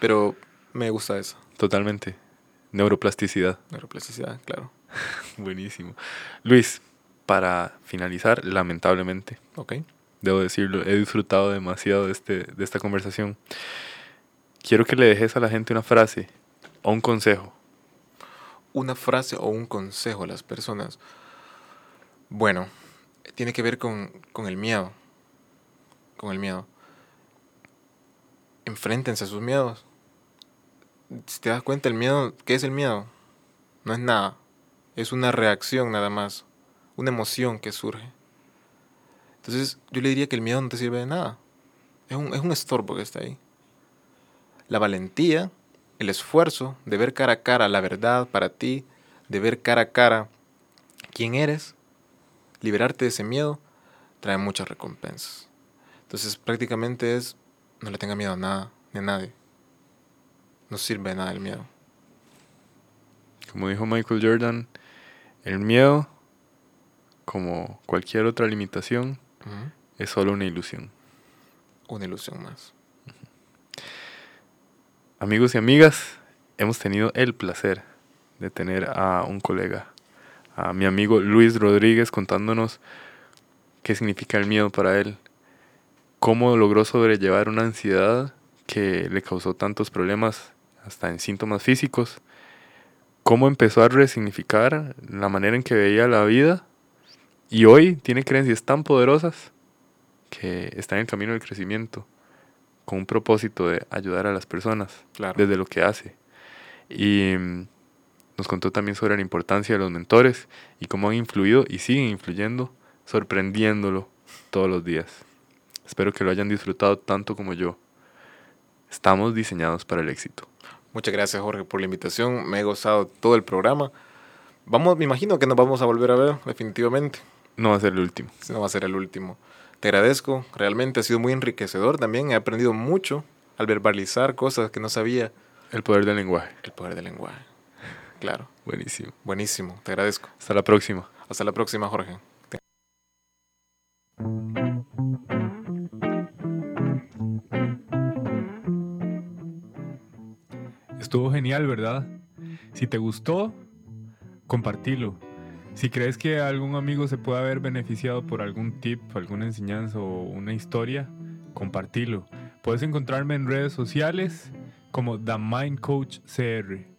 Pero me gusta eso. totalmente. Neuroplasticidad. Neuroplasticidad, claro. Buenísimo. Luis, para finalizar, lamentablemente, Ok. debo decirlo, he disfrutado demasiado de, este, de esta conversación. Quiero que le dejes a la gente una frase o un consejo. Una frase o un consejo a las personas. Bueno, tiene que ver con, con el miedo. Con el miedo. Enfréntense a sus miedos. Si te das cuenta, el miedo, ¿qué es el miedo? No es nada. Es una reacción nada más. Una emoción que surge. Entonces, yo le diría que el miedo no te sirve de nada. Es un, es un estorbo que está ahí. La valentía, el esfuerzo de ver cara a cara la verdad para ti, de ver cara a cara quién eres, liberarte de ese miedo, trae muchas recompensas. Entonces, prácticamente es, no le tenga miedo a nada, ni a nadie. No sirve de nada el miedo. Como dijo Michael Jordan, el miedo, como cualquier otra limitación, es solo una ilusión. Una ilusión más. Amigos y amigas, hemos tenido el placer de tener a un colega, a mi amigo Luis Rodríguez, contándonos qué significa el miedo para él, cómo logró sobrellevar una ansiedad que le causó tantos problemas, hasta en síntomas físicos, cómo empezó a resignificar la manera en que veía la vida y hoy tiene creencias tan poderosas que está en el camino del crecimiento con un propósito de ayudar a las personas Claro. desde lo que hace. Y mm, nos contó también sobre la importancia de los mentores y cómo han influido y siguen influyendo, sorprendiéndolo todos los días. Espero que lo hayan disfrutado tanto como yo. Estamos diseñados para el éxito. Muchas gracias, Jorge, por la invitación. Me he gozado todo el programa. Vamos, me imagino que nos vamos a volver a ver, definitivamente. No va a ser el último. No va a ser el último. Te agradezco, realmente ha sido muy enriquecedor también. He aprendido mucho al verbalizar cosas que no sabía. El poder del lenguaje. El poder del lenguaje. Claro, Buenísimo. buenísimo, te agradezco. Hasta la próxima. Hasta la próxima, Jorge. Estuvo genial, ¿verdad? Si te gustó, compartilo. Si crees que algún amigo se puede haber beneficiado por algún tip, alguna enseñanza o una historia, compartilo. Puedes encontrarme en redes sociales como The Mind Coach CR.